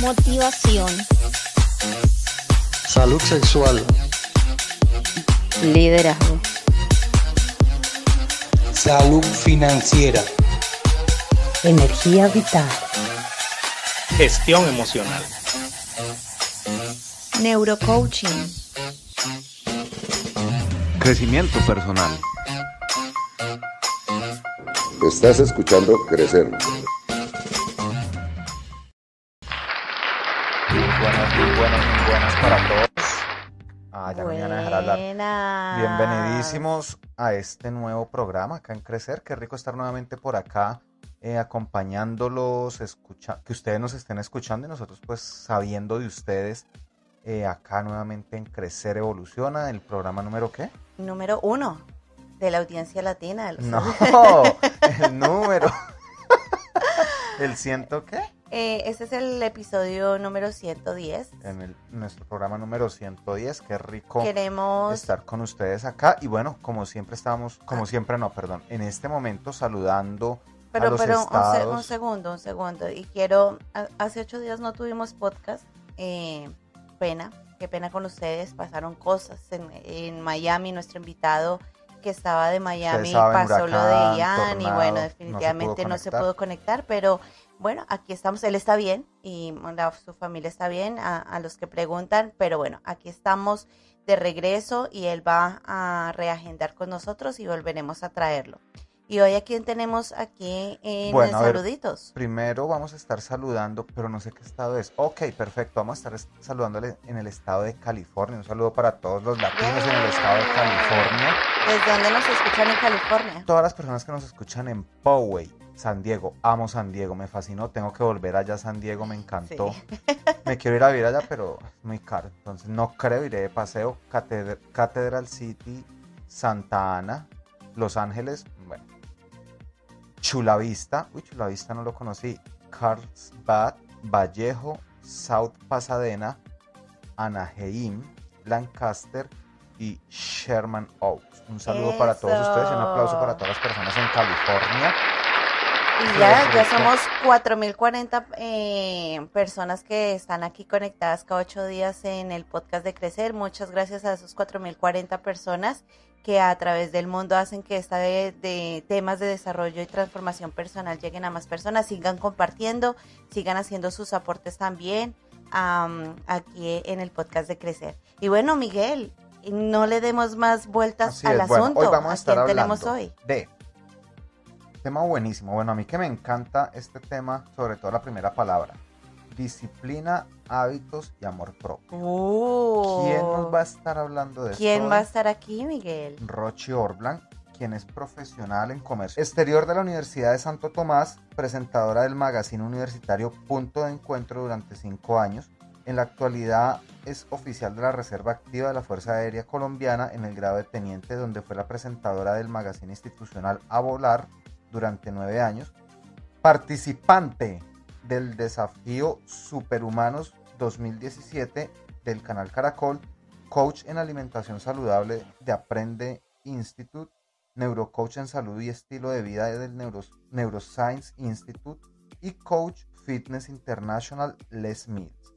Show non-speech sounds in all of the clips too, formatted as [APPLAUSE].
motivación, salud sexual, liderazgo, salud financiera, energía vital, gestión emocional, neurocoaching, crecimiento personal. Estás escuchando Crecer. Bienvenidísimos a este nuevo programa acá en Crecer. Qué rico estar nuevamente por acá eh, acompañándolos, escucha, que ustedes nos estén escuchando y nosotros pues sabiendo de ustedes eh, acá nuevamente en Crecer Evoluciona, el programa número qué? Número uno de la audiencia latina. los- No, [LAUGHS] el número. [LAUGHS] ¿El ciento qué? Eh, este es el episodio número 110. En el, nuestro programa número 110. Qué rico Queremos estar con ustedes acá. Y bueno, como siempre estamos, como siempre no, perdón, en este momento saludando a Pero, los pero un, se- estados. un segundo, un segundo. Y quiero, a- hace ocho días no tuvimos podcast. Eh, pena, qué pena con ustedes. Pasaron cosas en, en Miami. Nuestro invitado que estaba de Miami saben, pasó lo de Ian y bueno, no se definitivamente no se pudo conectar. Pero bueno, aquí estamos. Él está bien y la- su familia está bien. A, a los que preguntan, pero bueno, aquí estamos de regreso y él va a reagendar con nosotros y volveremos a traerlo. Y hoy a quién tenemos aquí en Bueno, a ver, saluditos. Primero vamos a estar saludando, pero no sé qué estado es. Ok, perfecto. Vamos a estar es- saludándole en el estado de California. Un saludo para todos los latinos en el estado de California. ¿Desde dónde nos escuchan en California? Todas las personas que nos escuchan en Poway, San Diego. Amo San Diego, me fascinó. Tengo que volver allá a San Diego, me encantó. Sí. [LAUGHS] Me quiero ir a vivir allá, pero es muy caro. Entonces no creo, iré de paseo. Catedr- Catedral City, Santa Ana, Los Ángeles, bueno. Chula Vista, uy, Chula Vista no lo conocí. Carlsbad, Vallejo, South Pasadena, Anaheim, Lancaster y Sherman Oaks. Un saludo para todos ustedes y un aplauso para todas las personas en California. Y ya, ya somos 4.040 eh, personas que están aquí conectadas cada ocho días en el podcast de Crecer. Muchas gracias a esos 4.040 personas que a través del mundo hacen que esta de, de temas de desarrollo y transformación personal lleguen a más personas. Sigan compartiendo, sigan haciendo sus aportes también am, aquí en el podcast de Crecer. Y bueno, Miguel, no le demos más vueltas Así al es. Bueno, asunto. hoy vamos a estar quién hablando tenemos hoy? de tema buenísimo. Bueno, a mí que me encanta este tema, sobre todo la primera palabra. Disciplina, hábitos y amor propio. ¿Quién nos va a estar hablando de. ¿Quién esto? va a estar aquí, Miguel? Rochi Orblan, quien es profesional en comercio exterior de la Universidad de Santo Tomás, presentadora del magazine universitario Punto de Encuentro durante cinco años. En la actualidad es oficial de la Reserva Activa de la Fuerza Aérea Colombiana en el grado de teniente, donde fue la presentadora del magazine institucional A Volar durante nueve años. Participante del desafío Superhumanos 2017 del canal Caracol, coach en alimentación saludable de Aprende Institute, neurocoach en salud y estilo de vida del Neuros- Neuroscience Institute y coach fitness international Les Mills.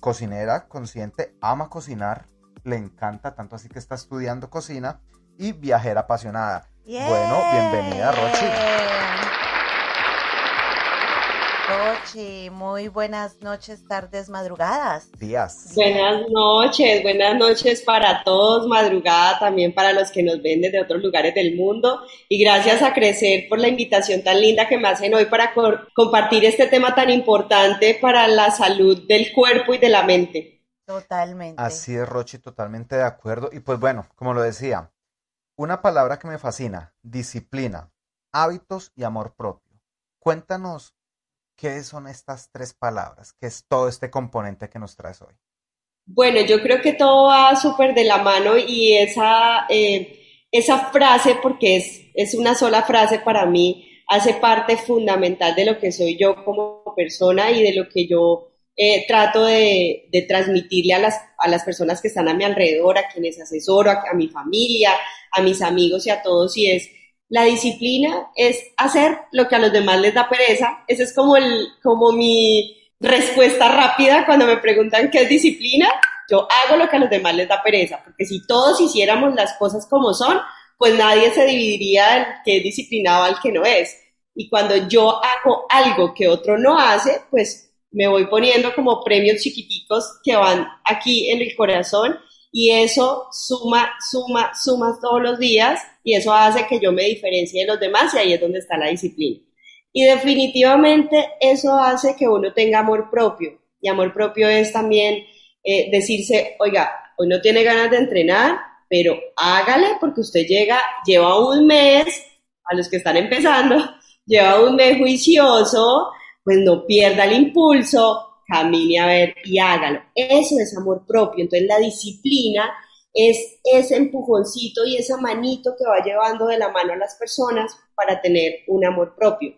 Cocinera, consciente, ama cocinar, le encanta tanto así que está estudiando cocina y viajera apasionada. Bueno, bienvenida, Rochi. Rochi, muy buenas noches, tardes, madrugadas. Díaz. Buenas noches, buenas noches para todos, madrugada también para los que nos ven desde otros lugares del mundo y gracias a Crecer por la invitación tan linda que me hacen hoy para co- compartir este tema tan importante para la salud del cuerpo y de la mente. Totalmente. Así es, Rochi, totalmente de acuerdo. Y pues bueno, como lo decía, una palabra que me fascina, disciplina, hábitos y amor propio. Cuéntanos qué son estas tres palabras, qué es todo este componente que nos traes hoy. Bueno, yo creo que todo va súper de la mano y esa, eh, esa frase, porque es, es una sola frase para mí, hace parte fundamental de lo que soy yo como persona y de lo que yo eh, trato de, de transmitirle a las, a las personas que están a mi alrededor, a quienes asesoro, a, a mi familia, a mis amigos y a todos, y es la disciplina es hacer lo que a los demás les da pereza. Ese es como, el, como mi, respuesta rápida cuando me preguntan qué es disciplina, yo hago lo que a los demás les da pereza, porque si todos hiciéramos las cosas como son, pues nadie se dividiría el que es disciplinado al que no es. Y cuando yo hago algo que otro no hace, pues me voy poniendo como premios chiquiticos que van aquí en el corazón y eso suma, suma, suma todos los días y eso hace que yo me diferencie de los demás y ahí es donde está la disciplina. Y definitivamente eso hace que uno tenga amor propio. Y amor propio es también eh, decirse, oiga, hoy no tiene ganas de entrenar, pero hágale porque usted llega, lleva un mes, a los que están empezando, [LAUGHS] lleva un mes juicioso, pues no pierda el impulso, camine a ver y hágalo. Eso es amor propio. Entonces la disciplina es ese empujoncito y esa manito que va llevando de la mano a las personas para tener un amor propio.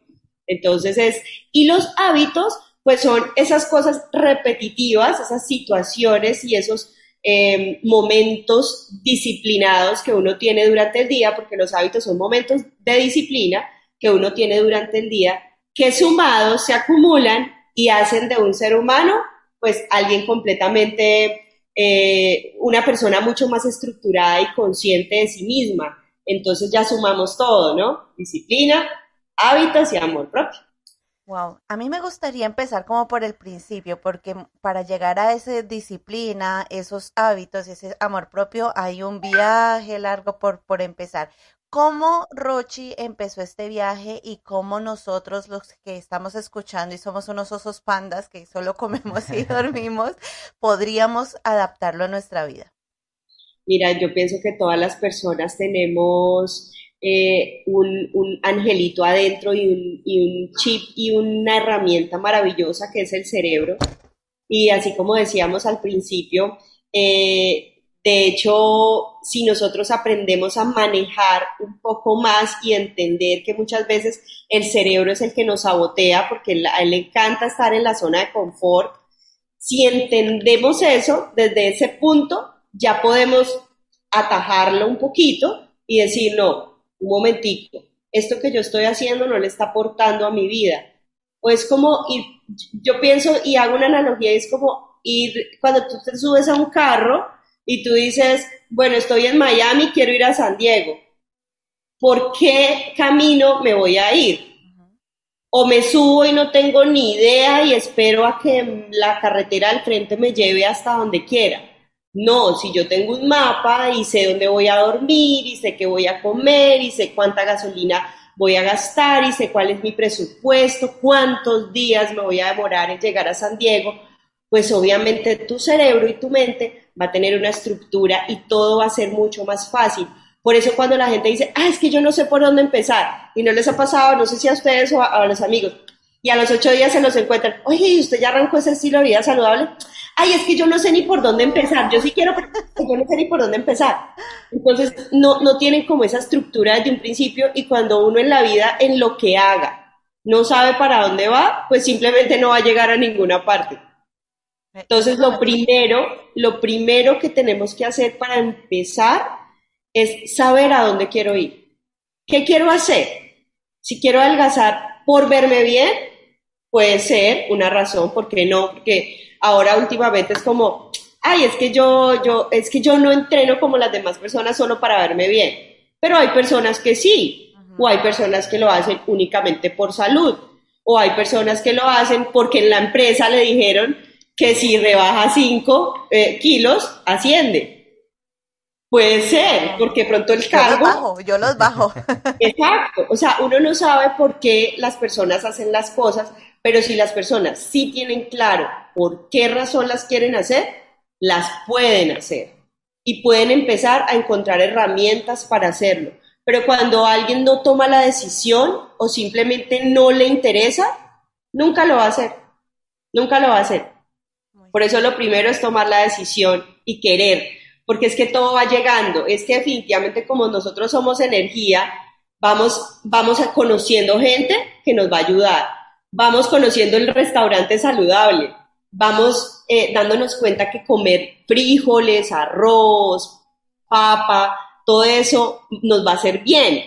Entonces es, y los hábitos, pues son esas cosas repetitivas, esas situaciones y esos em, momentos disciplinados que uno tiene durante el día, porque los hábitos son momentos de disciplina que uno tiene durante el día, que sumados se acumulan y hacen de un ser humano, pues alguien completamente, eh, una persona mucho más estructurada y consciente de sí misma. Entonces ya sumamos todo, ¿no? Disciplina, hábitos y amor propio. Wow, a mí me gustaría empezar como por el principio, porque para llegar a esa disciplina, esos hábitos, ese amor propio, hay un viaje largo por, por empezar. ¿Cómo Rochi empezó este viaje y cómo nosotros los que estamos escuchando y somos unos osos pandas que solo comemos y [LAUGHS] dormimos, podríamos adaptarlo a nuestra vida? Mira, yo pienso que todas las personas tenemos eh, un, angelito adentro y un, y un chip y una herramienta maravillosa que es el cerebro. Y así como decíamos al principio, eh, de hecho, si nosotros aprendemos a manejar un poco más y entender que muchas veces el cerebro es el que nos sabotea porque a él le encanta estar en la zona de confort, si entendemos eso, desde ese punto ya podemos atajarlo un poquito y decir, no, un momentito, esto que yo estoy haciendo no le está aportando a mi vida. O es como ir, yo pienso y hago una analogía, es como ir, cuando tú te subes a un carro, y tú dices, bueno, estoy en Miami, quiero ir a San Diego. ¿Por qué camino me voy a ir? O me subo y no tengo ni idea y espero a que la carretera al frente me lleve hasta donde quiera. No, si yo tengo un mapa y sé dónde voy a dormir y sé qué voy a comer y sé cuánta gasolina voy a gastar y sé cuál es mi presupuesto, cuántos días me voy a demorar en llegar a San Diego, pues obviamente tu cerebro y tu mente va a tener una estructura y todo va a ser mucho más fácil. Por eso cuando la gente dice, ah, es que yo no sé por dónde empezar, y no les ha pasado, no sé si a ustedes o a, los amigos, y a los ocho días se los encuentran, oye, ¿y usted ya arrancó ese estilo de vida saludable? Ay, es que yo no sé ni por dónde empezar, yo sí quiero, pero yo no sé ni por dónde empezar. Entonces, no, no tienen como esa estructura desde un principio y cuando uno en la vida, en lo que haga, no sabe para dónde va, pues simplemente no va a llegar a ninguna parte. Entonces, lo primero, lo primero que tenemos que hacer para empezar es saber a dónde quiero ir. ¿Qué quiero hacer? Si quiero adelgazar por verme bien, puede ser una razón, ¿por qué no? Porque ahora últimamente es como, ay, es que yo, yo, es que yo no entreno como las demás personas solo para verme bien. Pero hay personas que sí, o hay personas que lo hacen únicamente por salud, o hay personas que lo hacen porque en la empresa le dijeron, que si rebaja 5 eh, kilos, asciende. Puede ser, porque pronto el cargo... Yo los bajo, yo los bajo. [LAUGHS] Exacto, o sea, uno no sabe por qué las personas hacen las cosas, pero si las personas sí tienen claro por qué razón las quieren hacer, las pueden hacer. Y pueden empezar a encontrar herramientas para hacerlo. Pero cuando alguien no toma la decisión o simplemente no le interesa, nunca lo va a hacer. Nunca lo va a hacer. Por eso lo primero es tomar la decisión y querer, porque es que todo va llegando, es que definitivamente como nosotros somos energía, vamos, vamos conociendo gente que nos va a ayudar, vamos conociendo el restaurante saludable, vamos eh, dándonos cuenta que comer frijoles, arroz, papa, todo eso nos va a hacer bien,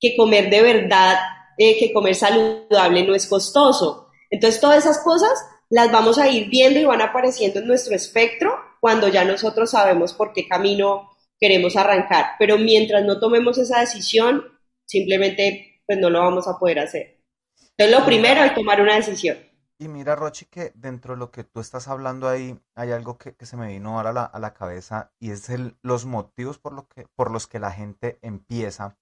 que comer de verdad, eh, que comer saludable no es costoso. Entonces todas esas cosas las vamos a ir viendo y van apareciendo en nuestro espectro cuando ya nosotros sabemos por qué camino queremos arrancar. Pero mientras no tomemos esa decisión, simplemente pues no lo vamos a poder hacer. Entonces lo primero es tomar una decisión. Y mira, Rochi, que dentro de lo que tú estás hablando ahí, hay algo que, se me vino ahora a la, a la cabeza y es el, los motivos por, lo que, por los que la gente empieza.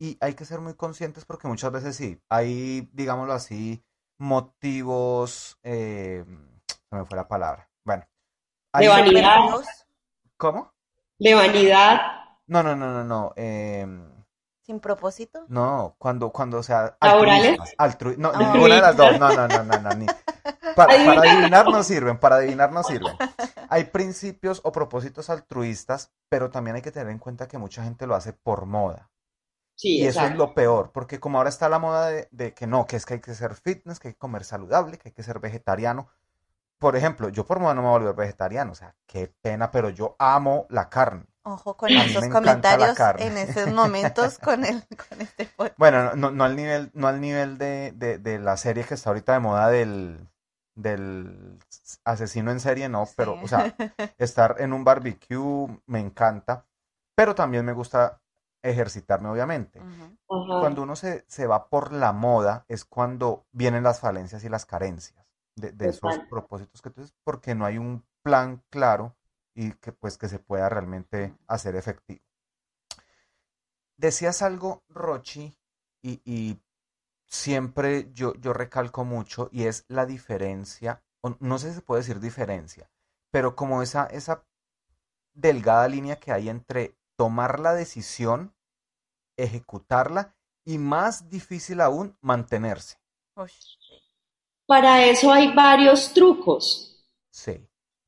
Y hay que ser muy conscientes porque muchas veces sí, hay, digámoslo así, motivos, eh, se me fue la palabra. Bueno, De vanidad, ¿Cómo? de vanidad. No, no, no, no, no. em, Sin propósito. no, cuando, cuando, o sea, ¿Laborales? altruistas, altru- no, Ah. ninguna de las dos, no, no, no, no, no, ni- [LAUGHS] Para, para adivinar no sirven, para adivinar no sirven. Hay principios o propósitos altruistas, pero también hay que tener en cuenta que mucha gente lo hace por moda. Sí, Y eso es exacto. lo peor, porque como ahora está la moda de, de que no, que es que hay que ser fitness, que hay que comer saludable, que hay que ser vegetariano. Por ejemplo, yo por moda no me voy a volver vegetariano, o sea, qué pena, pero yo amo la carne. Ojo con A esos comentarios en estos momentos con el [LAUGHS] con este podcast. [LAUGHS] Bueno, no, no al nivel, no al nivel de, de, de la serie que está ahorita de moda del, del asesino en serie, no, pero, o sea, estar en un barbecue me encanta, pero también me gusta ejercitarme, obviamente. Cuando uno se, se va por la moda es cuando vienen las falencias y las carencias de, de esos propósitos que tú dices, porque no hay un plan claro y que pues que se pueda realmente hacer efectivo. Decías algo, Rochi, y, y siempre yo, yo recalco mucho, y es la diferencia, o no sé si se puede decir diferencia, pero como esa, esa delgada línea que hay entre tomar la decisión, ejecutarla y más difícil aún, mantenerse. Para eso hay varios trucos. Sí.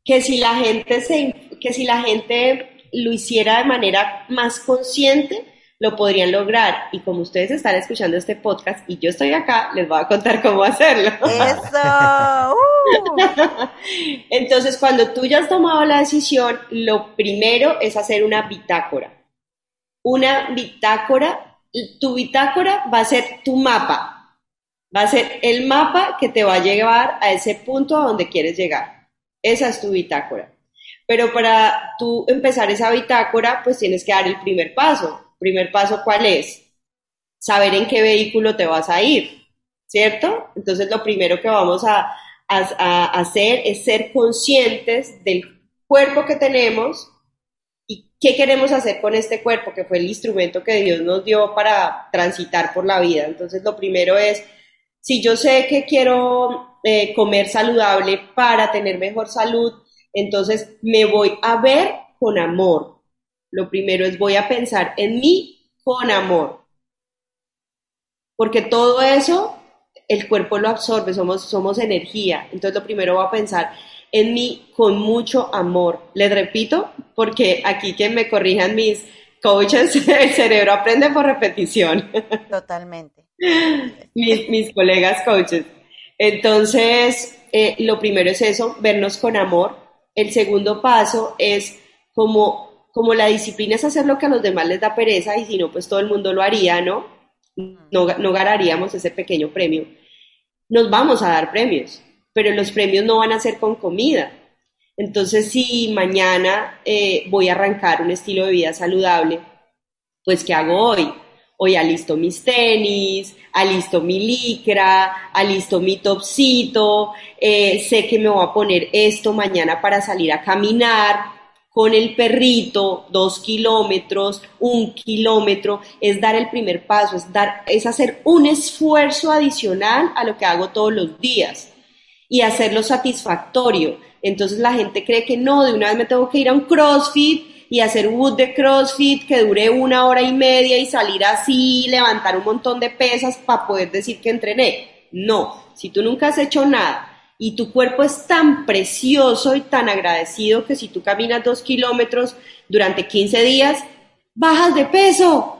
que si la gente se, que si la gente lo hiciera de manera más consciente, lo podrían lograr. Y como ustedes están escuchando este podcast y yo estoy acá, les voy a contar cómo hacerlo. Eso. uh. [LAUGHS] [LAUGHS] Entonces, cuando tú ya has tomado la decisión, lo primero es hacer una bitácora. Una bitácora, tu bitácora va a ser tu mapa. Va a ser el mapa que te va a llevar a ese punto a donde quieres llegar. Esa es tu bitácora. Pero para tú empezar esa bitácora, pues tienes que dar el primer paso. Primer paso, ¿cuál es? Saber en qué vehículo te vas a ir, ¿cierto? Entonces, lo primero que vamos a, a, a hacer es ser conscientes del cuerpo que tenemos qué queremos hacer con este cuerpo, que fue el instrumento que Dios nos dio para transitar por la vida. Entonces, lo primero es, si yo sé que quiero eh, comer saludable para tener mejor salud, entonces me voy a ver con amor. Lo primero es voy a pensar en mí con amor. Porque todo eso el cuerpo lo absorbe, somos, somos energía. Entonces lo primero voy a pensar en mí con mucho amor. Les repito, porque aquí que me corrijan mis coaches, [LAUGHS] el cerebro aprende por repetición. [LAUGHS] Totalmente. mis, mis colegas coaches. Entonces, eh, lo primero es eso, vernos con amor. El segundo paso es como, como la disciplina es hacer lo que a los demás les da pereza y si no, pues todo el mundo lo haría, ¿no? No, no ganaríamos ese pequeño premio. Nos vamos a dar premios, pero los premios no van a ser con comida. Entonces, si mañana eh, voy a arrancar un estilo de vida saludable, pues ¿qué hago hoy? Hoy alisto mis tenis, alisto mi licra, alisto mi topsito, eh, sé que me voy a poner esto mañana para salir a caminar con el perrito, dos kilómetros, un kilómetro, es dar el primer paso, es, dar, es hacer un esfuerzo adicional a lo que hago todos los días y hacerlo satisfactorio. Entonces la gente cree que no, de una vez me tengo que ir a un CrossFit y hacer un boot de CrossFit que dure una hora y media y salir así, levantar un montón de pesas para poder decir que entrené. No, si tú nunca has hecho nada y tu cuerpo es tan precioso y tan agradecido que si tú caminas dos kilómetros durante 15 días, bajas de peso.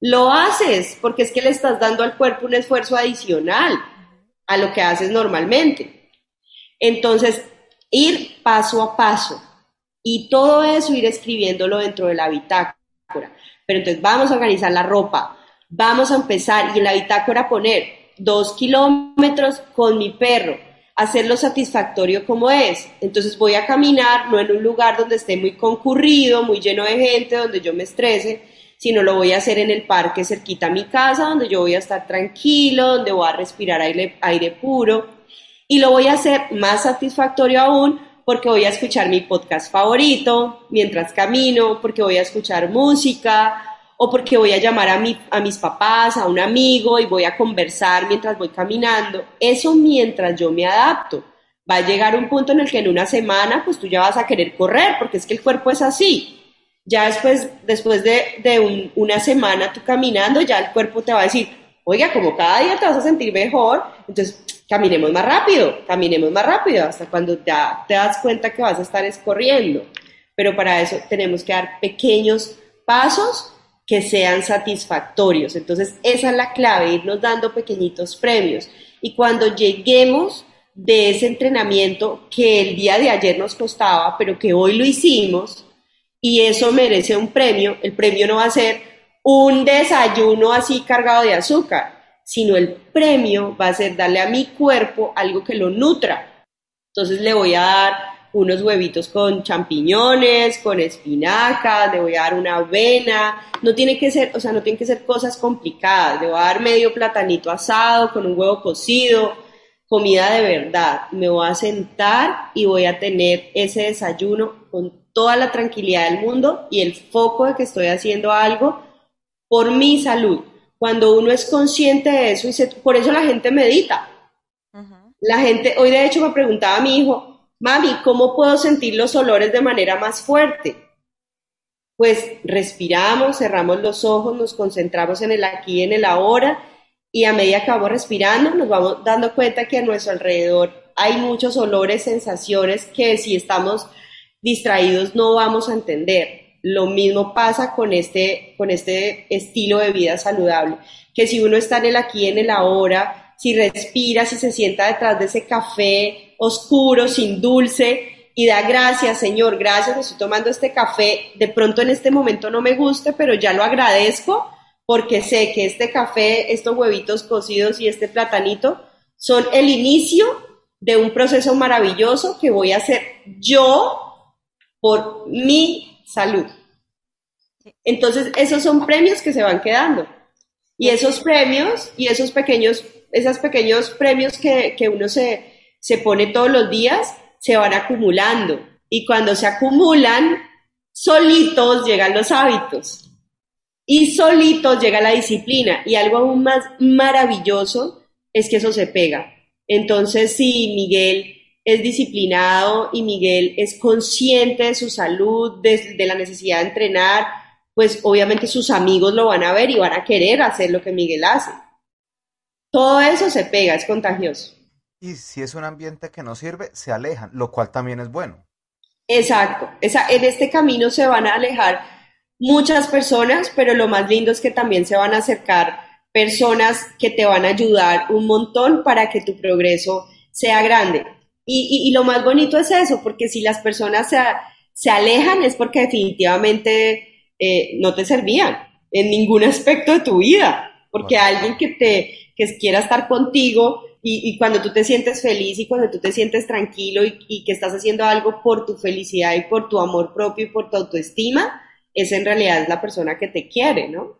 Lo haces porque es que le estás dando al cuerpo un esfuerzo adicional a lo que haces normalmente. Entonces, ir paso a paso y todo eso ir escribiéndolo dentro de la bitácora. Pero entonces vamos a organizar la ropa, vamos a empezar y en la bitácora poner dos kilómetros con mi perro. hacerlo satisfactorio como es. Entonces voy a caminar, no en un lugar donde esté muy concurrido, muy lleno de gente, donde yo me estrese, sino lo voy a hacer en el parque cerquita a mi casa, donde yo voy a estar tranquilo, donde voy a respirar aire, aire puro. Y lo voy a hacer más satisfactorio aún porque voy a escuchar mi podcast favorito mientras camino, porque voy a escuchar música o porque voy a llamar a, mi, a mis papás, a un amigo y voy a conversar mientras voy caminando. Eso mientras yo me adapto. Va a llegar un punto en el que en una semana pues tú ya vas a querer correr porque es que el cuerpo es así. Ya después, después de, una semana tú caminando, ya el cuerpo te va a decir, oiga, como cada día te vas a sentir mejor, entonces caminemos más rápido, caminemos más rápido, hasta cuando ya te das cuenta que vas a estar escorriendo. Pero para eso tenemos que dar pequeños pasos que sean satisfactorios. Entonces, esa es la clave, irnos dando pequeñitos premios. Y cuando lleguemos de ese entrenamiento que el día de ayer nos costaba, pero que hoy lo hicimos, y eso merece un premio, el premio no va a ser un desayuno así cargado de azúcar, sino el premio va a ser darle a mi cuerpo algo que lo nutra. Entonces le voy a dar unos huevitos con champiñones, con espinacas, le voy a dar una avena, no tiene que ser, o sea, no tienen que ser cosas complicadas, le voy a dar medio platanito asado con un huevo cocido, comida de verdad. Me voy a sentar y voy a tener ese desayuno con toda la tranquilidad del mundo y el foco de que estoy haciendo algo por mi salud. Cuando uno es consciente de eso, y por eso la gente medita. La gente, hoy de hecho me preguntaba a mi hijo, mami, ¿cómo puedo sentir los olores de manera más fuerte? Pues respiramos, cerramos los ojos, nos concentramos en el aquí y en el ahora y a medida que vamos respirando nos vamos dando cuenta que a nuestro alrededor hay muchos olores, sensaciones que si estamos distraídos no vamos a entender. Lo mismo pasa con este, con este estilo de vida saludable, que si uno está en el aquí en el ahora, si respira, si se sienta detrás de ese café oscuro, sin dulce, y da gracias, Señor, gracias, estoy tomando este café, de pronto en este momento no me guste, pero ya lo agradezco porque sé que este café, estos huevitos cocidos y este platanito son el inicio de un proceso maravilloso que voy a hacer yo por mi salud. Entonces, esos son premios que se van quedando. Y esos premios y esos pequeños esos pequeños premios que, uno se, se pone todos los días se van acumulando y cuando se acumulan, solitos llegan los hábitos y solitos llega la disciplina y algo aún más maravilloso es que eso se pega. Entonces, si Miguel es disciplinado y Miguel es consciente de su salud, de, de, la necesidad de entrenar, pues obviamente sus amigos lo van a ver y van a querer hacer lo que Miguel hace. Todo eso se pega, es contagioso. Y si es un ambiente que no sirve, se alejan, lo cual también es bueno. Exacto. Esa, en este camino se van a alejar muchas personas, pero lo más lindo es que también se van a acercar personas que te van a ayudar un montón para que tu progreso sea grande. Y, lo más bonito es eso, porque si las personas se, alejan es porque definitivamente eh, no te servían en ningún aspecto de tu vida, porque alguien que te, que quiera estar contigo y, cuando tú te sientes feliz y cuando tú te sientes tranquilo y, que estás haciendo algo por tu felicidad y por tu amor propio y por tu autoestima, es en realidad la persona que te quiere, ¿no?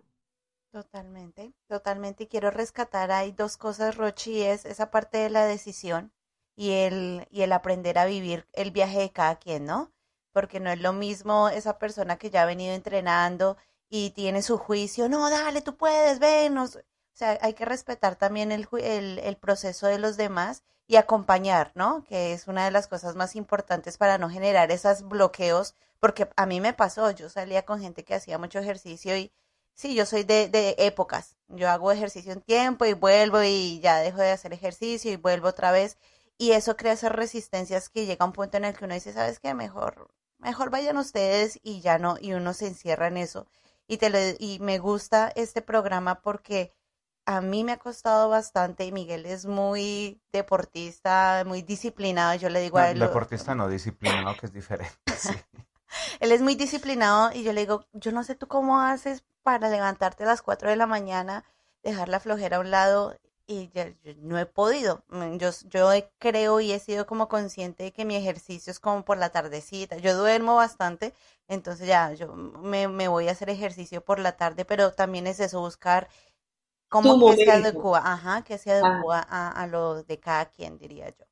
Totalmente, totalmente. Y quiero rescatar ahí dos cosas, Rochi, es esa parte de la decisión y el, y el aprender a vivir el viaje de cada quien, ¿no? Porque no es lo mismo esa persona que ya ha venido entrenando y tiene su juicio, no, dale, tú puedes, ven, o sea, hay que respetar también el, el, proceso de los demás y acompañar, ¿no? Que es una de las cosas más importantes para no generar esos bloqueos, porque a mí me pasó, yo salía con gente que hacía mucho ejercicio y sí, yo soy de, de épocas, yo hago ejercicio un tiempo y vuelvo y ya dejo de hacer ejercicio y vuelvo otra vez y eso crea esas resistencias que llega a un punto en el que uno dice, ¿sabes qué? Mejor, mejor vayan ustedes y ya no, y uno se encierra en eso. Y, te lo, y me gusta este programa porque a mí me ha costado bastante y Miguel es muy deportista, muy disciplinado. Yo le digo a él. Deportista no, disciplinado, que es diferente. [LAUGHS] [LAUGHS] él es muy disciplinado y yo le digo, yo no sé tú cómo haces para levantarte a las 4 de la mañana, dejar la flojera a un lado y ya, yo no he podido. Mm, Yo, yo he- creo y he sido como consciente de que mi ejercicio es como por la tardecita. Yo duermo bastante, entonces ya yo me, me voy a hacer ejercicio por la tarde, pero también es eso, buscar como que se adecua, ajá, que se Ah. adecua a, a lo de cada quien, diría yo.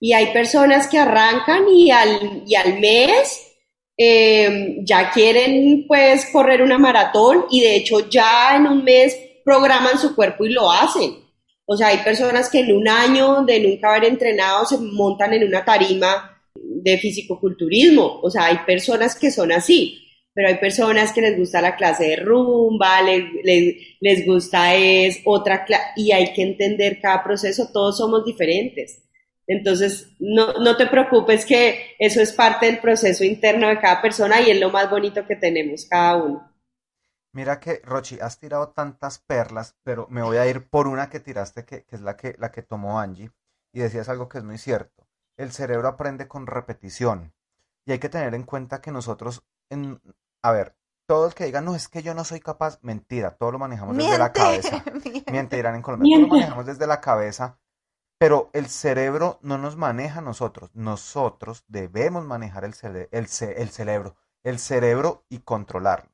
Y hay personas que arrancan y al, y al mes eh, ya quieren pues correr una maratón y de hecho ya en un mes programan su cuerpo y lo hacen. O sea, hay personas que en un año de nunca haber entrenado se montan en una tarima de fisicoculturismo. O sea, hay personas que son así, pero hay personas que les gusta la clase de rumba, les, les, les gusta es otra clase, y hay que entender cada proceso, todos somos diferentes. Entonces, no, no te preocupes que eso es parte del proceso interno de cada persona y es lo más bonito que tenemos cada uno. Mira que, Rochi, has tirado tantas perlas, pero me voy a ir por una que tiraste, que, que es la que, la que tomó Angie, y decías algo que es muy cierto. El cerebro aprende con repetición. Y hay que tener en cuenta que nosotros, en, a ver, todo el que diga, no, es que yo no soy capaz, mentira, todo lo manejamos desde la Miente, cabeza. [LAUGHS] miente. Miente, dirán en Colombia, todo lo Miente. manejamos desde la cabeza, pero el cerebro no nos maneja a nosotros. Nosotros debemos manejar el, cere- el, ce- el cerebro, el cerebro y controlarlo.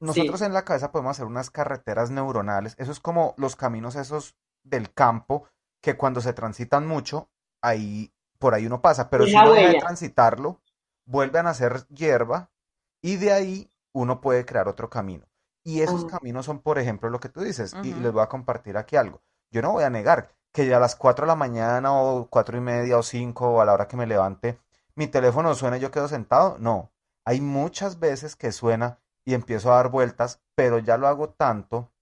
Nosotros Sí. en la cabeza podemos hacer unas carreteras neuronales. Eso es como los caminos esos del campo que cuando se transitan mucho, ahí por ahí uno pasa, pero si uno deja de transitarlo, vuelven a ser hierba y de ahí uno puede crear otro camino. Y esos Ah. caminos son, por ejemplo, lo que tú dices, y les voy a compartir aquí algo. Yo no voy a negar que ya a las 4 de la mañana o cuatro y media o 5 o a la hora que me levante, mi teléfono suena y yo quedo sentado. No, hay muchas veces que suena y empiezo a dar vueltas, pero ya lo hago tanto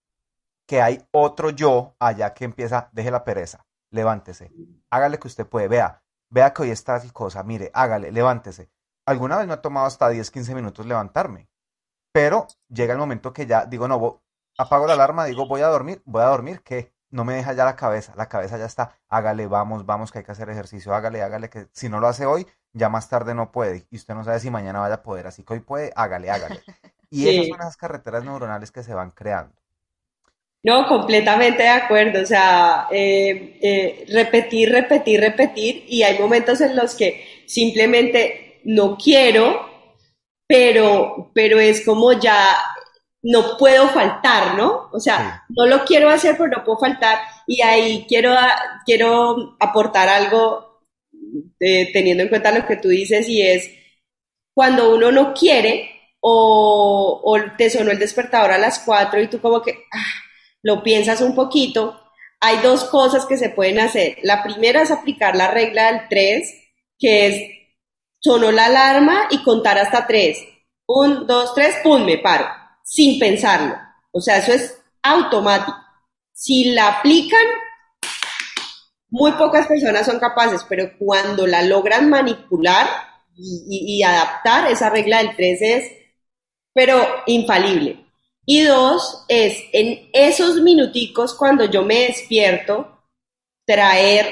que hay otro yo allá que empieza, deje la pereza, levántese, hágale que usted puede, vea, vea que hoy está así cosa, mire, hágale, levántese. Alguna vez me ha tomado hasta 10, 15 minutos levantarme, pero llega el momento que ya digo, no, apago la alarma, digo, voy a dormir, voy a dormir, ¿qué? No me deja ya la cabeza, la cabeza ya está, hágale, vamos, vamos, que hay que hacer ejercicio, hágale, hágale, que si no lo hace hoy, ya más tarde no puede, y usted no sabe si mañana vaya a poder, así que hoy puede, hágale, hágale. [LAUGHS] Y Sí. esas son esas carreteras neuronales que se van creando. No, completamente de acuerdo. O sea, eh, eh, repetir, repetir, repetir. Y hay momentos en los que simplemente no quiero, pero, pero es como ya no puedo faltar, ¿no? O sea, no lo quiero hacer, pero no puedo faltar. Y ahí quiero, a- quiero aportar algo eh, teniendo en cuenta lo que tú dices y es cuando uno no quiere o, o te sonó el despertador a las 4 y tú como que ah, lo piensas un poquito, hay dos cosas que se pueden hacer. La primera es aplicar la regla del 3, que es sonó la alarma y contar hasta 3. Un, dos, tres, pum, me paro, sin pensarlo. O sea, eso es automático. Si la aplican, muy pocas personas son capaces, pero cuando la logran manipular y, y- y adaptar, esa regla del 3 es, pero infalible. Y dos, es en esos minuticos cuando yo me despierto, traer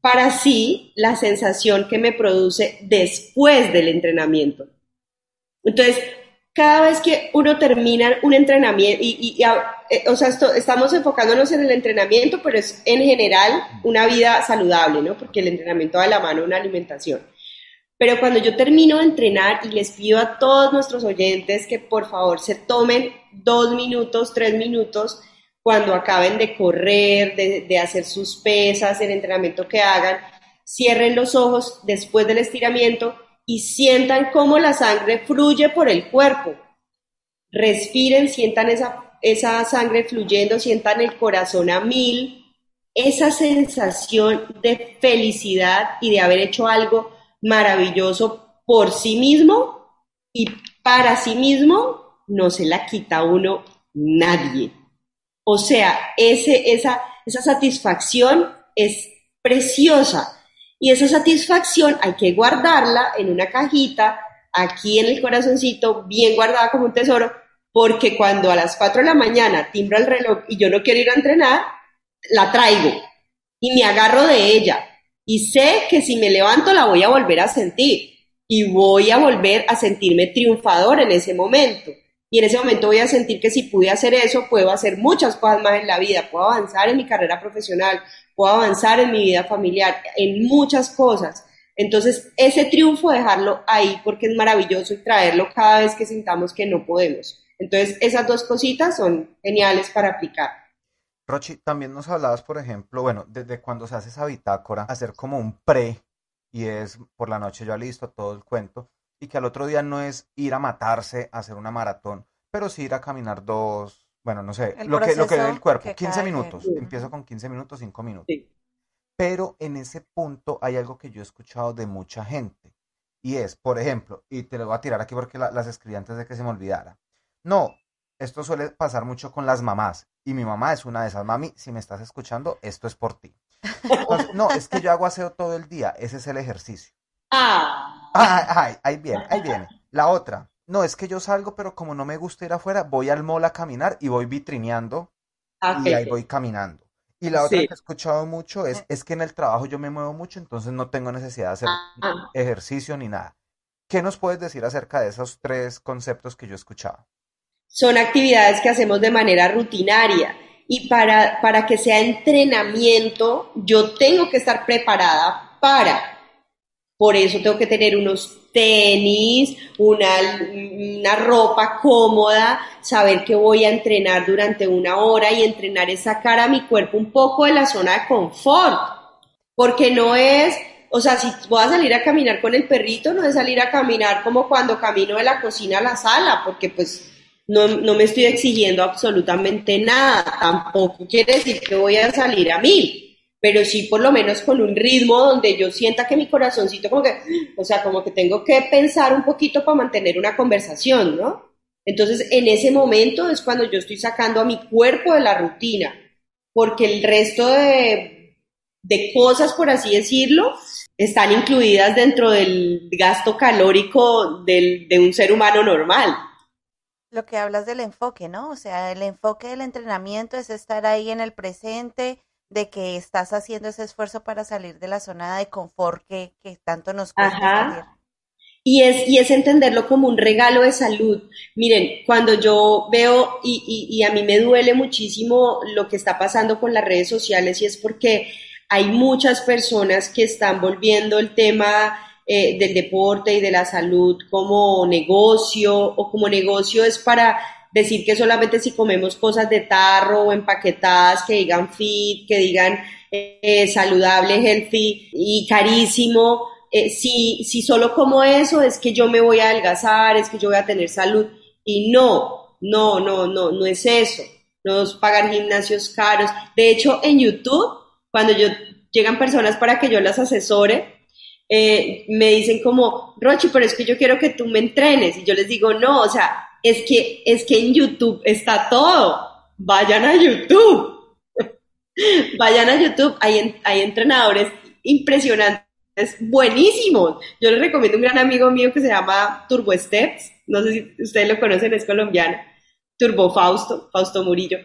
para sí la sensación que me produce después del entrenamiento. Entonces, cada vez que uno termina un entrenamiento, y, eh, o sea, estamos enfocándonos en el entrenamiento, pero es en general una vida saludable, ¿no? Porque el entrenamiento va de la mano una alimentación. Pero cuando yo termino de entrenar y les pido a todos nuestros oyentes que por favor se tomen dos minutos, tres minutos cuando acaben de correr, de, hacer sus pesas, el entrenamiento que hagan, cierren los ojos después del estiramiento y sientan cómo la sangre fluye por el cuerpo. Respiren, sientan esa, esa sangre fluyendo, sientan el corazón a mil, esa sensación de felicidad y de haber hecho algo maravilloso por sí mismo y para sí mismo, no se la quita uno nadie. O sea, ese, esa, esa satisfacción es preciosa y esa satisfacción hay que guardarla en una cajita, aquí en el corazoncito, bien guardada como un tesoro, porque cuando a las 4 de la mañana timbra el reloj y yo no quiero ir a entrenar, la traigo y me agarro de ella y sé que si me levanto la voy a volver a sentir y voy a volver a sentirme triunfador en ese momento. Y en ese momento voy a sentir que si pude hacer eso, puedo hacer muchas cosas más en la vida, puedo avanzar en mi carrera profesional, puedo avanzar en mi vida familiar, en muchas cosas. Entonces, ese triunfo dejarlo ahí porque es maravilloso y traerlo cada vez que sintamos que no podemos. Entonces, esas dos cositas son geniales para aplicar. Rochi, también nos hablabas, por ejemplo, bueno, desde cuando se hace esa bitácora, hacer como un pre, y es por la noche ya listo todo el cuento, y que al otro día no es ir a matarse a hacer una maratón, pero sí ir a caminar dos, bueno, no sé, El lo que, lo que dé el cuerpo, que 15 cada minutos, quien- empiezo con 15 minutos, 5 minutos. Sí. Pero en ese punto hay algo que yo he escuchado de mucha gente, y es, por ejemplo, y te lo voy a tirar aquí porque la- las escribí antes de que se me olvidara. No, esto suele pasar mucho con las mamás, y mi mamá es una de esas. Mami, si me estás escuchando, esto es por ti. Entonces, no, es que yo hago aseo todo el día, ese es el ejercicio. Ah, Ay, ay, ahí viene, ahí viene. La otra, no, es que yo salgo, pero como no me gusta ir afuera, voy al mall a caminar y voy vitrineando ah, y ahí voy caminando. Y la otra Sí. que he escuchado mucho es, es que en el trabajo yo me muevo mucho, entonces no tengo necesidad de hacer Ah. ejercicio ni nada. ¿Qué nos puedes decir acerca de esos tres conceptos que yo he escuchado? Son actividades que hacemos de manera rutinaria y para, para que sea entrenamiento, yo tengo que estar preparada para. Por eso tengo que tener unos tenis, una, una ropa cómoda, saber que voy a entrenar durante una hora y entrenar es sacar a mi cuerpo un poco de la zona de confort, porque no es, o sea, si voy a salir a caminar con el perrito, no es salir a caminar como cuando camino de la cocina a la sala, porque pues no, no me estoy exigiendo absolutamente nada, tampoco quiere decir que voy a salir a mil, pero sí por lo menos con un ritmo donde yo sienta que mi corazoncito como que, o sea, como que tengo que pensar un poquito para mantener una conversación, ¿no? Entonces, en ese momento es cuando yo estoy sacando a mi cuerpo de la rutina, porque el resto de, de cosas, por así decirlo, están incluidas dentro del gasto calórico del, de un ser humano normal. Lo que hablas del enfoque, ¿no? O sea, el enfoque del entrenamiento es estar ahí en el presente, de que estás haciendo ese esfuerzo para salir de la zona de confort que, que tanto nos cuesta Ajá. salir. Y es, y es entenderlo como un regalo de salud. Miren, cuando yo veo, y, y, y a mí me duele muchísimo lo que está pasando con las redes sociales, y es porque hay muchas personas que están volviendo el tema eh, del deporte y de la salud como negocio, o como negocio es para decir que solamente si comemos cosas de tarro o empaquetadas que digan fit, que digan eh, saludable, healthy y carísimo, eh, si, si solo como eso es que yo me voy a adelgazar, es que yo voy a tener salud. Y no, no, no, no, no es eso. No es pagar gimnasios caros. De hecho, en YouTube, cuando yo llegan personas para que yo las asesore, eh, me dicen como, Rochi, pero es que yo quiero que tú me entrenes. Y yo les digo, no, o sea, es que, es que en YouTube está todo. Vayan a YouTube. [LAUGHS] Vayan a YouTube. Hay, hay entrenadores impresionantes, buenísimos. Yo les recomiendo un gran amigo mío que se llama Turbo Steps. No sé si ustedes lo conocen, es colombiano. Turbo Fausto, Fausto Murillo.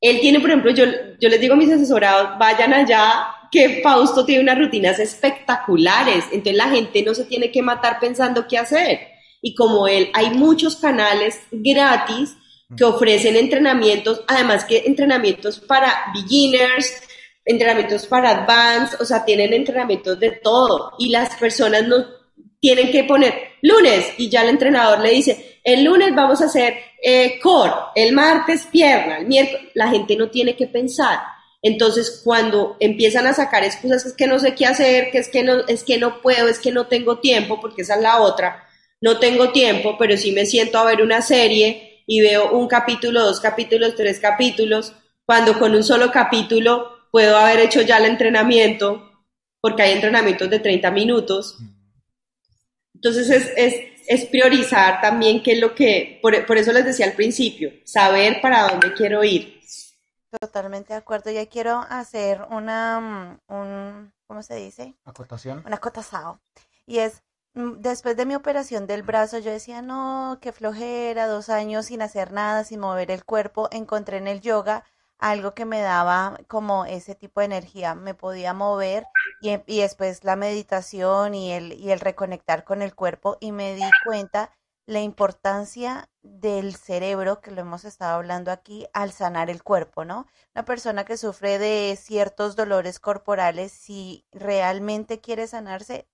Él tiene, por ejemplo, yo, yo les digo a mis asesorados, vayan allá, que Fausto tiene unas rutinas espectaculares. Entonces la gente no se tiene que matar pensando qué hacer. Y como él, hay muchos canales gratis que ofrecen entrenamientos, además que entrenamientos para beginners, entrenamientos para advanced, o sea, tienen entrenamientos de todo. Y las personas no tienen que poner lunes y ya el entrenador le dice, el lunes vamos a hacer eh, core, el martes pierna, el miércoles, la gente no tiene que pensar. Entonces, cuando empiezan a sacar excusas, es que no sé qué hacer, que es que no, es que no puedo, es que no tengo tiempo, porque esa es la otra, no tengo tiempo, pero sí me siento a ver una serie y veo un capítulo, dos capítulos, tres capítulos, cuando con un solo capítulo puedo haber hecho ya el entrenamiento, porque hay entrenamientos de 30 minutos. Entonces es, es, es priorizar también qué es lo que, por, por eso les decía al principio, saber para dónde quiero ir. Totalmente de acuerdo. Ya quiero hacer una, mm, un, ¿cómo se dice? Acotación. Una cotazao. Y es, mm, después de mi operación del brazo, yo decía, no, qué flojera, dos años sin hacer nada, sin mover el cuerpo. Encontré en el yoga algo que me daba como ese tipo de energía, me podía mover y, y después la meditación y el, y el reconectar con el cuerpo y me di cuenta la importancia del cerebro, que lo hemos estado hablando aquí, al sanar el cuerpo, ¿no? Una persona que sufre de ciertos dolores corporales, si realmente quiere sanarse,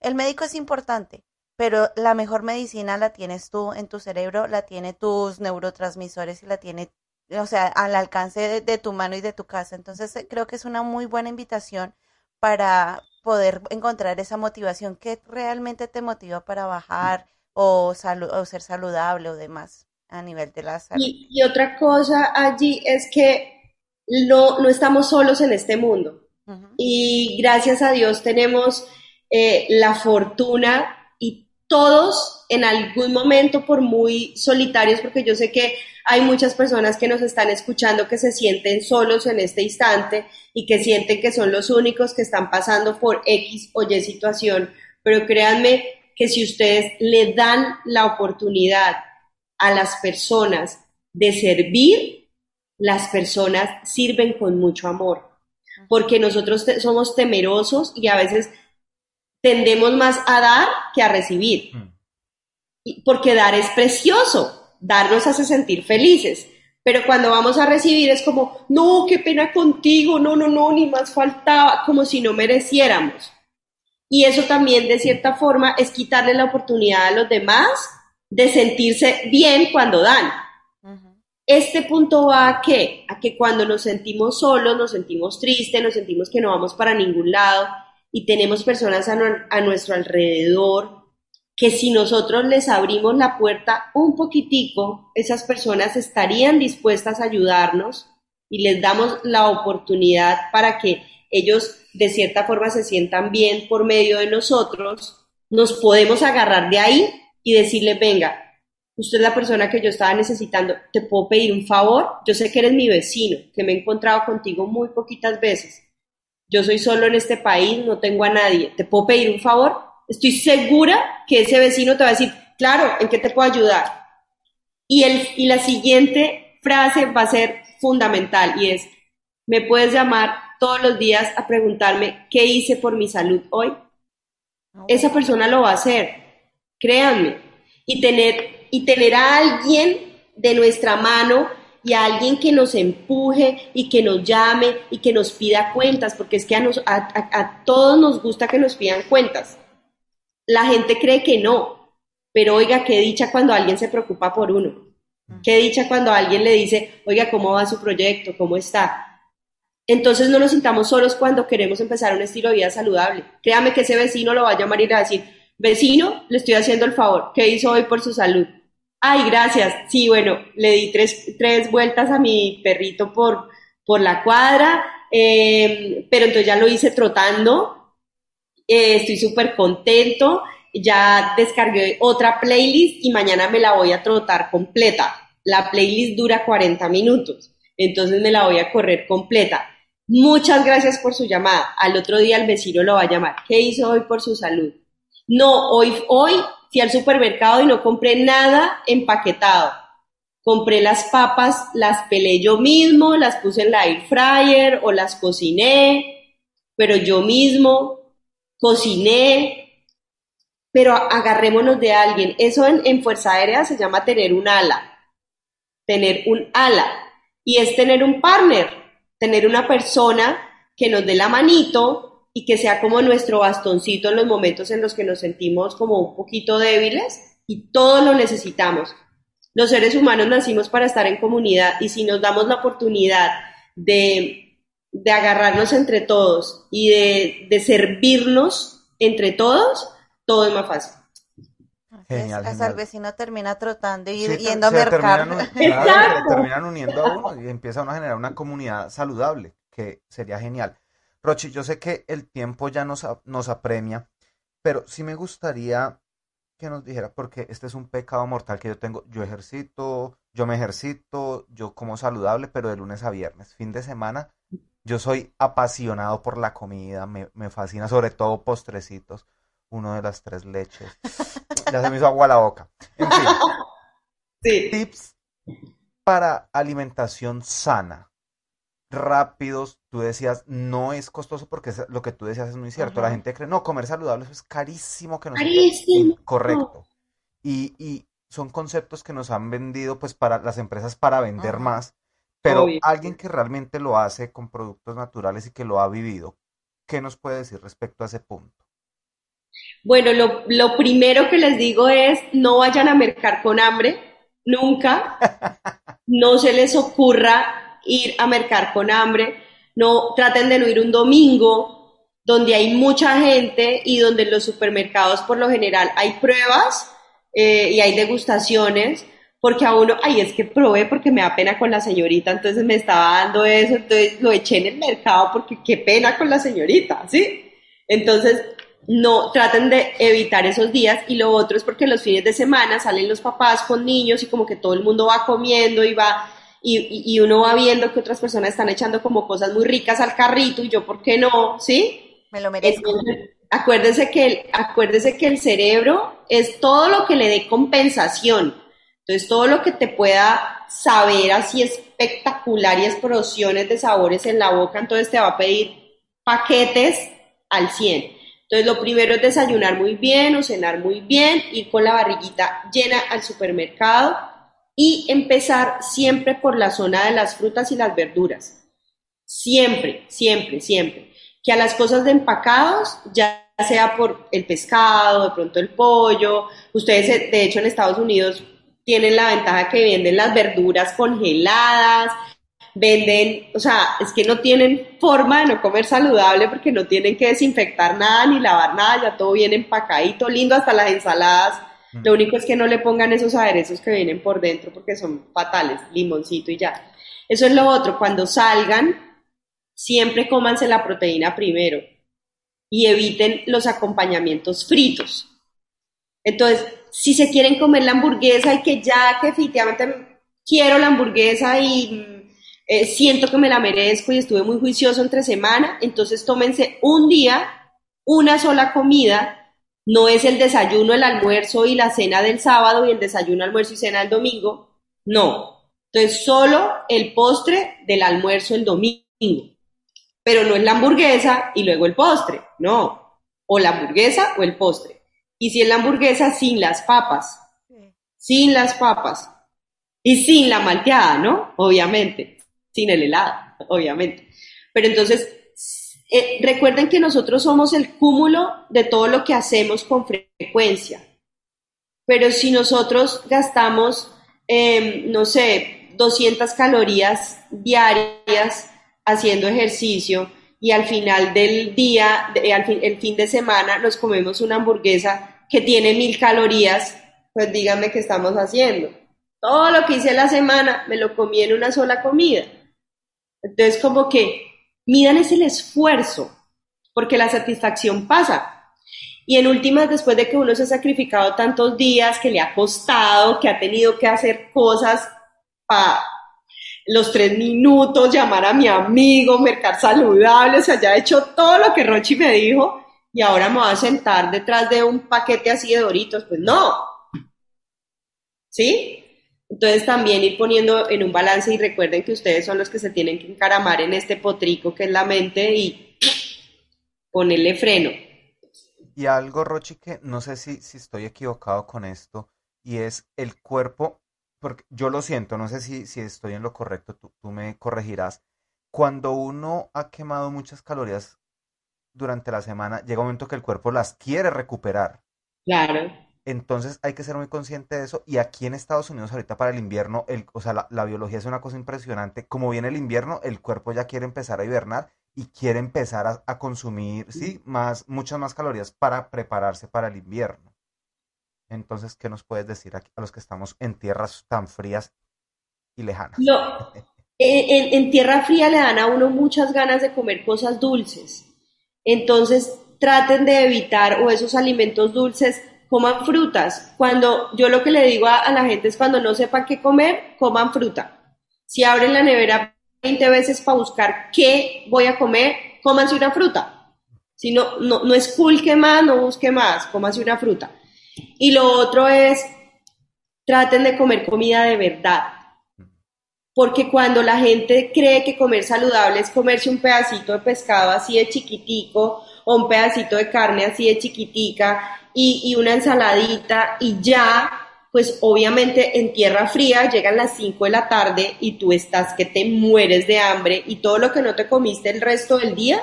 el médico es importante, pero la mejor medicina la tienes tú en tu cerebro, la tiene tus neurotransmisores y la tiene, o sea, al alcance de, de tu mano y de tu casa. Entonces, eh, creo que es una muy buena invitación para poder encontrar esa motivación que realmente te motiva para bajar o, o ser saludable o demás a nivel de la salud. Y, y otra cosa allí es que no, no estamos solos en este mundo. Y gracias a Dios tenemos eh, la fortuna y todos en algún momento, por muy solitarios, porque yo sé que hay muchas personas que nos están escuchando que se sienten solos en este instante y que sienten que son los únicos que están pasando por X o Y situación, pero créanme que si ustedes le dan la oportunidad a las personas de servir, las personas sirven con mucho amor, porque nosotros te- somos temerosos y a veces tendemos más a dar que a recibir, Mm. Porque dar es precioso, dar nos hace sentir felices. Pero cuando vamos a recibir es como, no, qué pena contigo, no, no, no, ni más faltaba, como si no mereciéramos. Y eso también, de cierta forma, es quitarle la oportunidad a los demás de sentirse bien cuando dan. Este punto va a qué? A que cuando nos sentimos solos, nos sentimos tristes, nos sentimos que no vamos para ningún lado y tenemos personas a nuestro alrededor que si nosotros les abrimos la puerta un poquitico, esas personas estarían dispuestas a ayudarnos y les damos la oportunidad para que ellos de cierta forma se sientan bien por medio de nosotros, nos podemos agarrar de ahí y decirles, venga, usted es la persona que yo estaba necesitando, ¿te puedo pedir un favor? Yo sé que eres mi vecino, que me he encontrado contigo muy poquitas veces. Yo soy solo en este país, no tengo a nadie. ¿Te puedo pedir un favor? Estoy segura que ese vecino te va a decir, claro, ¿en qué te puedo ayudar? Y, el, y la siguiente frase va a ser fundamental y es, ¿me puedes llamar todos los días a preguntarme qué hice por mi salud hoy? Esa persona lo va a hacer, créanme. Y tener, y tener a alguien de nuestra mano y a alguien que nos empuje y que nos llame y que nos pida cuentas, porque es que a, nos, a, a, a todos nos gusta que nos pidan cuentas. La gente cree que no, pero oiga, qué dicha cuando alguien se preocupa por uno. Qué dicha cuando alguien le dice, oiga, ¿cómo va su proyecto? ¿Cómo está? Entonces no nos sintamos solos cuando queremos empezar un estilo de vida saludable. Créame que ese vecino lo va a llamar y le va a decir, vecino, le estoy haciendo el favor, ¿qué hizo hoy por su salud? Ay, gracias. Sí, bueno, le di tres, tres vueltas a mi perrito por, por la cuadra, eh, pero entonces ya lo hice trotando. Eh, estoy súper contento. Ya descargué otra playlist y mañana me la voy a trotar completa. La playlist dura 40 minutos, entonces me la voy a correr completa. Muchas gracias por su llamada. Al otro día el vecino lo va a llamar. ¿Qué hizo hoy por su salud? No, hoy, fui al supermercado y no compré nada empaquetado. Compré las papas, las pelé yo mismo, las puse en la air fryer o las cociné, pero yo mismo cociné, pero agarrémonos de alguien. Eso en Fuerza Aérea se llama tener un ala, tener un ala, y es tener un partner, tener una persona que nos dé la manito y que sea como nuestro bastoncito en los momentos en los que nos sentimos como un poquito débiles y todos lo necesitamos. Los seres humanos nacimos para estar en comunidad y si nos damos la oportunidad de, de agarrarnos entre todos y de, de servirnos entre todos, todo es más fácil. Genial, hasta el vecino termina trotando y Sí, yendo a mercar. terminan, [LAUGHS] claro, se terminan uniendo a uno y empieza uno a generar una comunidad saludable, que sería genial. Rochi, yo sé que el tiempo ya nos, nos apremia, pero sí me gustaría que nos dijera, porque este es un pecado mortal que yo tengo. Yo ejercito, yo me ejercito, yo como saludable, pero de lunes a viernes. Fin de semana, yo soy apasionado por la comida, me, me fascina, sobre todo postrecitos. Uno de las tres leches. Ya se me hizo agua la boca. En fin [LAUGHS] Sí. tips para alimentación sana, rápidos. Tú decías, no es costoso porque lo que tú decías es muy cierto. La gente cree, no, comer saludable eso es carísimo que no sé qué". Carísimo. Correcto. Y, y son conceptos que nos han vendido pues para las empresas para vender más, pero alguien que realmente lo hace con productos naturales y que lo ha vivido, ¿qué nos puede decir respecto a ese punto? Bueno, lo, lo primero que les digo es no vayan a mercar con hambre, nunca. [LAUGHS] no se les ocurra ir a mercar con hambre. No traten de no ir un domingo donde hay mucha gente y donde en los supermercados por lo general hay pruebas eh, y hay degustaciones, porque a uno, ay, es que probé porque me da pena con la señorita, entonces me estaba dando eso, entonces lo eché en el mercado porque qué pena con la señorita, ¿sí? Entonces, no, traten de evitar esos días y lo otro es porque los fines de semana salen los papás con niños y como que todo el mundo va comiendo y va y, y uno va viendo que otras personas están echando como cosas muy ricas al carrito y yo, ¿por qué no? ¿Sí? Me lo merezco. acuérdese que, el, acuérdese que el cerebro es todo lo que le dé compensación. Entonces, todo lo que te pueda saber así espectacular y explosiones de sabores en la boca, entonces te va a pedir paquetes al 100. Entonces, lo primero es desayunar muy bien o cenar muy bien, ir con la barriguita llena al supermercado y empezar siempre por la zona de las frutas y las verduras. Siempre, siempre, siempre que a las cosas de empacados, ya sea por el pescado, de pronto el pollo, ustedes eh, de hecho en Estados Unidos tienen la ventaja que venden las verduras congeladas, venden, o sea, es que no tienen forma de no comer saludable porque no tienen que desinfectar nada ni lavar nada, ya todo viene empacadito, lindo, hasta las ensaladas. Mm. Lo único es que no le pongan esos aderezos que vienen por dentro porque son fatales, limoncito y ya. Eso es lo otro, cuando salgan, siempre cómanse la proteína primero y eviten los acompañamientos fritos. Entonces, si se quieren comer la hamburguesa y que ya que efectivamente quiero la hamburguesa y eh, siento que me la merezco y estuve muy juicioso entre semana, entonces tómense un día, una sola comida, no es el desayuno, el almuerzo y la cena del sábado y el desayuno, almuerzo y cena del domingo, no. Entonces, solo el postre del almuerzo el domingo. Pero no es la hamburguesa y luego el postre, no, o la hamburguesa o el postre. Y si es la hamburguesa sin las papas, sin las papas. Y sin la malteada, ¿no? Obviamente, sin el helado, obviamente. Pero entonces, eh, recuerden que nosotros somos el cúmulo de todo lo que hacemos con frecuencia. Pero si nosotros gastamos, em, no sé, 200 calorías diarias, haciendo ejercicio y al final del día, al fin, el fin de semana, nos comemos una hamburguesa que tiene mil calorías, pues díganme qué estamos haciendo. Todo lo que hice la semana me lo comí en una sola comida. Entonces, como que midan es el esfuerzo, porque la satisfacción pasa. Y en últimas, después de que uno se ha sacrificado tantos días, que le ha costado, que ha tenido que hacer cosas para los tres minutos, llamar a mi amigo, mercar saludable, o sea, hecho todo lo que Rochi me dijo y ahora me voy a sentar detrás de un paquete así de doritos, pues no. ¿Sí? Entonces también ir poniendo en un balance y recuerden que ustedes son los que se tienen que encaramar en este potrico que es la mente y ponerle freno. Y algo, Rochi, que no sé si, si estoy equivocado con esto, y es el cuerpo porque yo lo siento, no sé si, si estoy en lo correcto, tú, tú me corregirás. Cuando uno ha quemado muchas calorías durante la semana, llega un momento que el cuerpo las quiere recuperar. Claro. Entonces hay que ser muy consciente de eso. Y aquí en Estados Unidos ahorita para el invierno, el, o sea, la, la, biología es una cosa impresionante. Como viene el invierno, el cuerpo ya quiere empezar a hibernar y quiere empezar a, a consumir, sí, más, muchas más calorías para prepararse para el invierno. Entonces, ¿qué nos puedes decir a, los que estamos en tierras tan frías y lejanas? No, [LAUGHS] en, en, tierra fría le dan a uno muchas ganas de comer cosas dulces. Entonces, traten de evitar o esos alimentos dulces, coman frutas. Cuando yo lo que le digo a, la gente es cuando no sepan qué comer, coman fruta. Si abren la nevera 20 veces para buscar qué voy a comer, cómanse una fruta. Si no, no, no es cool que más, no busque más, cómanse una fruta. Y lo otro es, traten de comer comida de verdad. Porque cuando la gente cree que comer saludable es comerse un pedacito de pescado así de chiquitico o un pedacito de carne así de chiquitica y, y una ensaladita y ya, pues obviamente en tierra fría llegan las 5 de la tarde y tú estás que te mueres de hambre y todo lo que no te comiste el resto del día,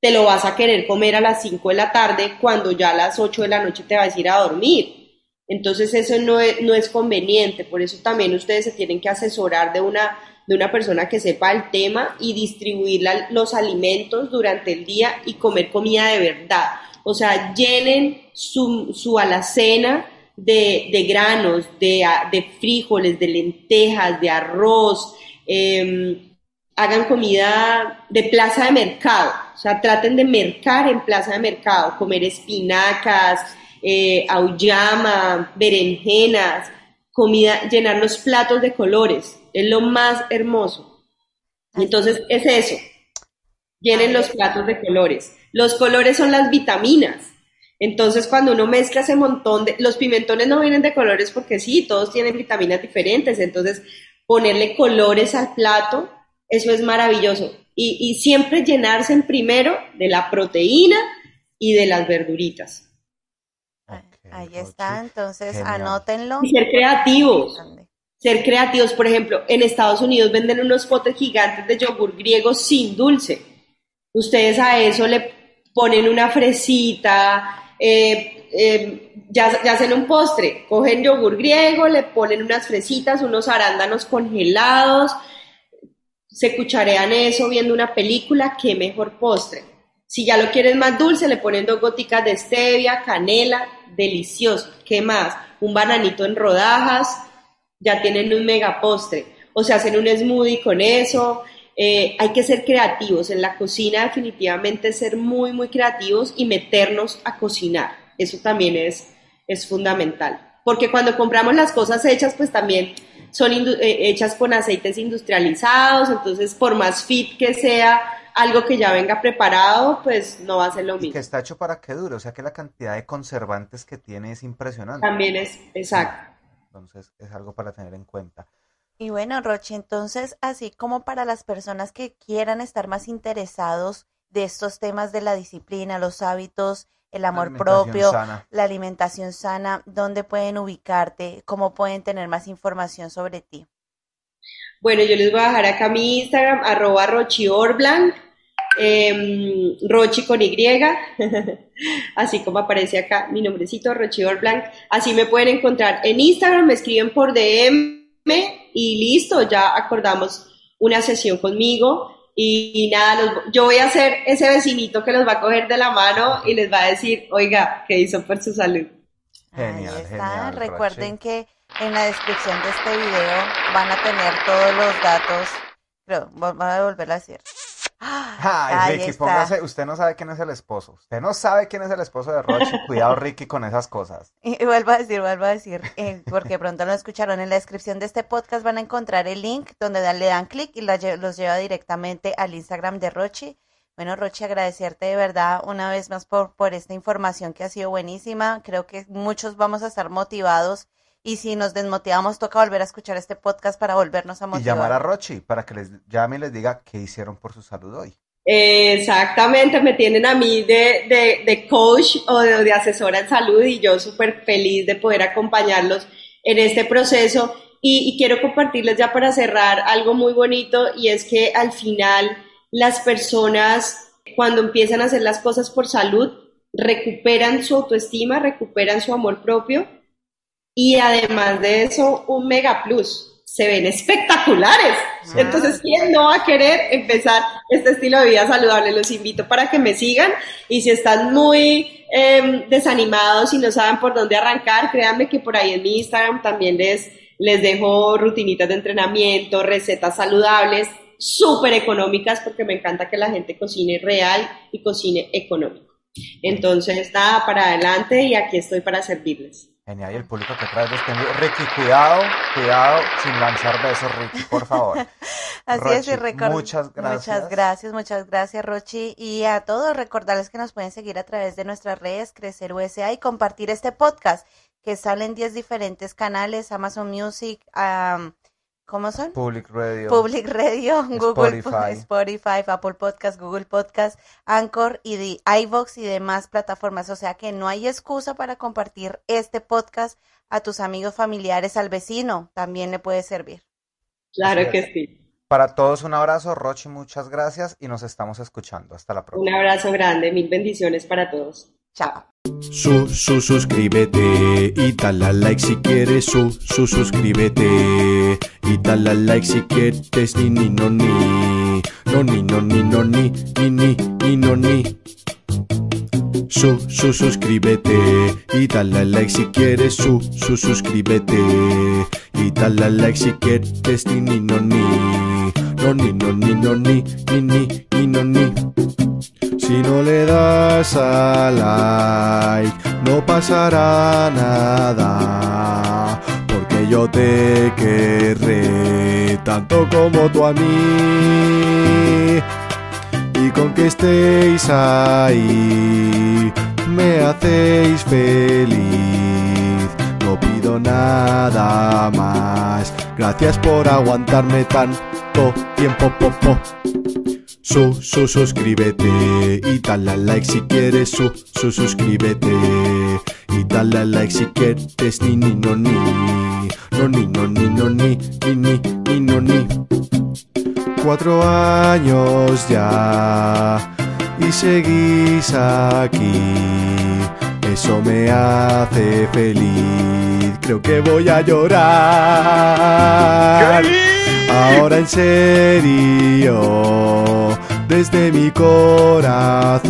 te lo vas a querer comer a las 5 de la tarde cuando ya a las 8 de la noche te vas a ir a dormir. Entonces eso no es, no es conveniente, por eso también ustedes se tienen que asesorar de una, de una persona que sepa el tema y distribuir los alimentos durante el día y comer comida de verdad. O sea, llenen su, alacena de, granos, de frijoles, de lentejas, de arroz, em, hagan comida de plaza de mercado, o sea, traten de mercar en plaza de mercado, comer espinacas, eh, auyama, berenjenas, comida, llenar los platos de colores, es lo más hermoso. Entonces, es eso, llenen los platos de colores. Los colores son las vitaminas. Entonces, cuando uno mezcla ese montón de... Los pimentones no vienen de colores porque sí, todos tienen vitaminas diferentes. Entonces, ponerle colores al plato, eso es maravilloso. Y, y siempre llenarse en primero de la proteína y de las verduritas. Ahí está, entonces Genial. anótenlo. Y ser creativos. Ser creativos, por ejemplo, en Estados Unidos venden unos potes gigantes de yogur griego sin dulce. Ustedes a eso le ponen una fresita, eh, eh, ya, ya hacen un postre, cogen yogur griego, le ponen unas fresitas, unos arándanos congelados, se cucharean eso viendo una película, qué mejor postre. Si ya lo quieren más dulce, le ponen dos goticas de stevia, canela, delicioso. ¿Qué más? Un bananito en rodajas, ya tienen un mega postre. O se hacen un smoothie con eso. Eh, hay que ser creativos. En la cocina definitivamente ser muy, muy creativos y meternos a cocinar. Eso también es, es fundamental. Porque cuando compramos las cosas hechas, pues también son eh, hechas con aceites industrializados. Entonces, por más fit que sea algo que ya venga preparado, pues no va a ser lo Y mismo. que está hecho para que dure, o sea que la cantidad de conservantes que tiene es impresionante. También es exacto. Entonces es algo para tener en cuenta. Y bueno, Rochi, entonces, así como para las personas que quieran estar más interesados de estos temas de la disciplina, los hábitos, el amor propio, sana. la alimentación sana, ¿dónde pueden ubicarte? ¿Cómo pueden tener más información sobre ti? Bueno, yo les voy a dejar acá mi Instagram, arroba rochiorblanc, em, Rochi con Y, [LAUGHS] así como aparece acá mi nombrecito, rochiorblanc. Así me pueden encontrar en Instagram, me escriben por DM y listo, ya acordamos una sesión conmigo. Y, nada, los- yo voy a ser ese vecinito que los va a coger de la mano y les va a decir, oiga, ¿qué hizo por su salud? Genial, Ahí está. genial, Recuerden Rochi. que en la descripción de este video van a tener todos los datos. Pero voy a volverlo a decir. Ay, Ahí Ricky, está. póngase, usted no sabe quién es el esposo. Usted no sabe quién es el esposo de Rochi. [LAUGHS] Cuidado, Ricky, con esas cosas. Y vuelvo a decir, vuelvo a decir, eh, porque pronto lo escucharon. En la descripción de este podcast van a encontrar el link donde le dan clic y los lleva directamente al Instagram de Rochi. Bueno, Rochi, agradecerte de verdad una vez más por, por esta información que ha sido buenísima. Creo que muchos vamos a estar motivados y si nos desmotivamos toca volver a escuchar este podcast para volvernos a Y motivar. llamar a Rochi para que les llame y les diga qué hicieron por su salud hoy. Exactamente, me tienen a mí de, de, de coach o de, de asesora en salud y yo súper feliz de poder acompañarlos en este proceso. Y, y quiero compartirles ya para cerrar algo muy bonito y es que al final las personas cuando empiezan a hacer las cosas por salud recuperan su autoestima, recuperan su amor propio y además de eso un mega plus. Se ven espectaculares. Entonces, ¿quién no va a querer empezar este estilo de vida saludable? Los invito para que me sigan y si están muy eh, desanimados y no saben por dónde arrancar, créanme que por ahí en mi Instagram también les, les dejo rutinitas de entrenamiento, recetas saludables, súper económicas porque me encanta que la gente cocine real y cocine económico. Entonces, nada, para adelante y aquí estoy para servirles. Genial, y el público que traes despendido. Ricky, cuidado, cuidado sin lanzar besos, Ricky, por favor. [LAUGHS] Así es, y record- muchas gracias. Muchas gracias, muchas gracias, Rochi. Y a todos recordarles que nos pueden seguir a través de nuestras redes, Crecer USA, y compartir este podcast que sale en 10 diferentes canales, Amazon Music, am, ¿Cómo son? Public Radio. Public Radio, [LAUGHS] Google Spotify. Spotify, Apple Podcast, Google Podcast, Anchor y de iVoox y demás plataformas. O sea que no hay excusa para compartir este podcast a tus amigos familiares, al vecino. También le puede servir. Claro que sí. Para todos un abrazo, Rochi, muchas gracias y nos estamos escuchando. Hasta la Un próxima. abrazo grande, mil bendiciones para todos. Chao. Su, su, suscríbete y dale like si quieres. Su, su, suscríbete y dale like si quieres. Ni, ni, no, ni. No, ni, no, ni, no, ni. Ni, ni, ni, no, ni. Su, su, suscríbete y dale like si quieres. Su, su, suscríbete y dale like si quieres. Ni, ni, no, ni. No, ni, no, ni, no, ni. Ni, ni, ni, no, ni. Si no le das a like, no pasará nada. Porque yo te querré tanto como tú a mí. Y con que estéis ahí, me hacéis feliz. No pido nada más. Gracias por aguantarme tanto tiempo, popo. Su, su, suscríbete y dale like si quieres. Su, su, suscríbete y dale like si quieres. Ni, ni, no, ni. No, ni, no, ni, no, ni. Ni, ni, ni, no, ni. Cuatro años ya y seguís aquí. Eso me hace feliz. Creo que voy a llorar. Ahora en serio, desde mi corazón,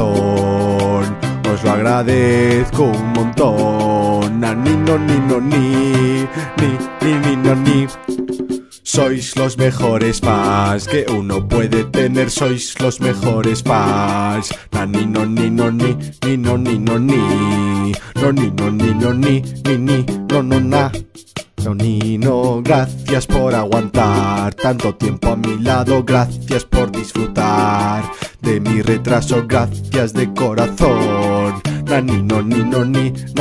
os lo agradezco un montón. Na, ni, no, ni, no, ni, ni, ni, ni, no, ni. Sois los mejores fans que uno puede tener, sois los mejores fans. Na, ni, no, ni, no, ni, ni, no, ni, no, ni. No, ni, no, ni, no, ni, ni, ni, no, no, na. No, ni, no, gracias por aguantar tanto tiempo a mi lado, gracias por disfrutar de mi retraso, gracias de corazón. Na, ni, no, ni, no, ni, no,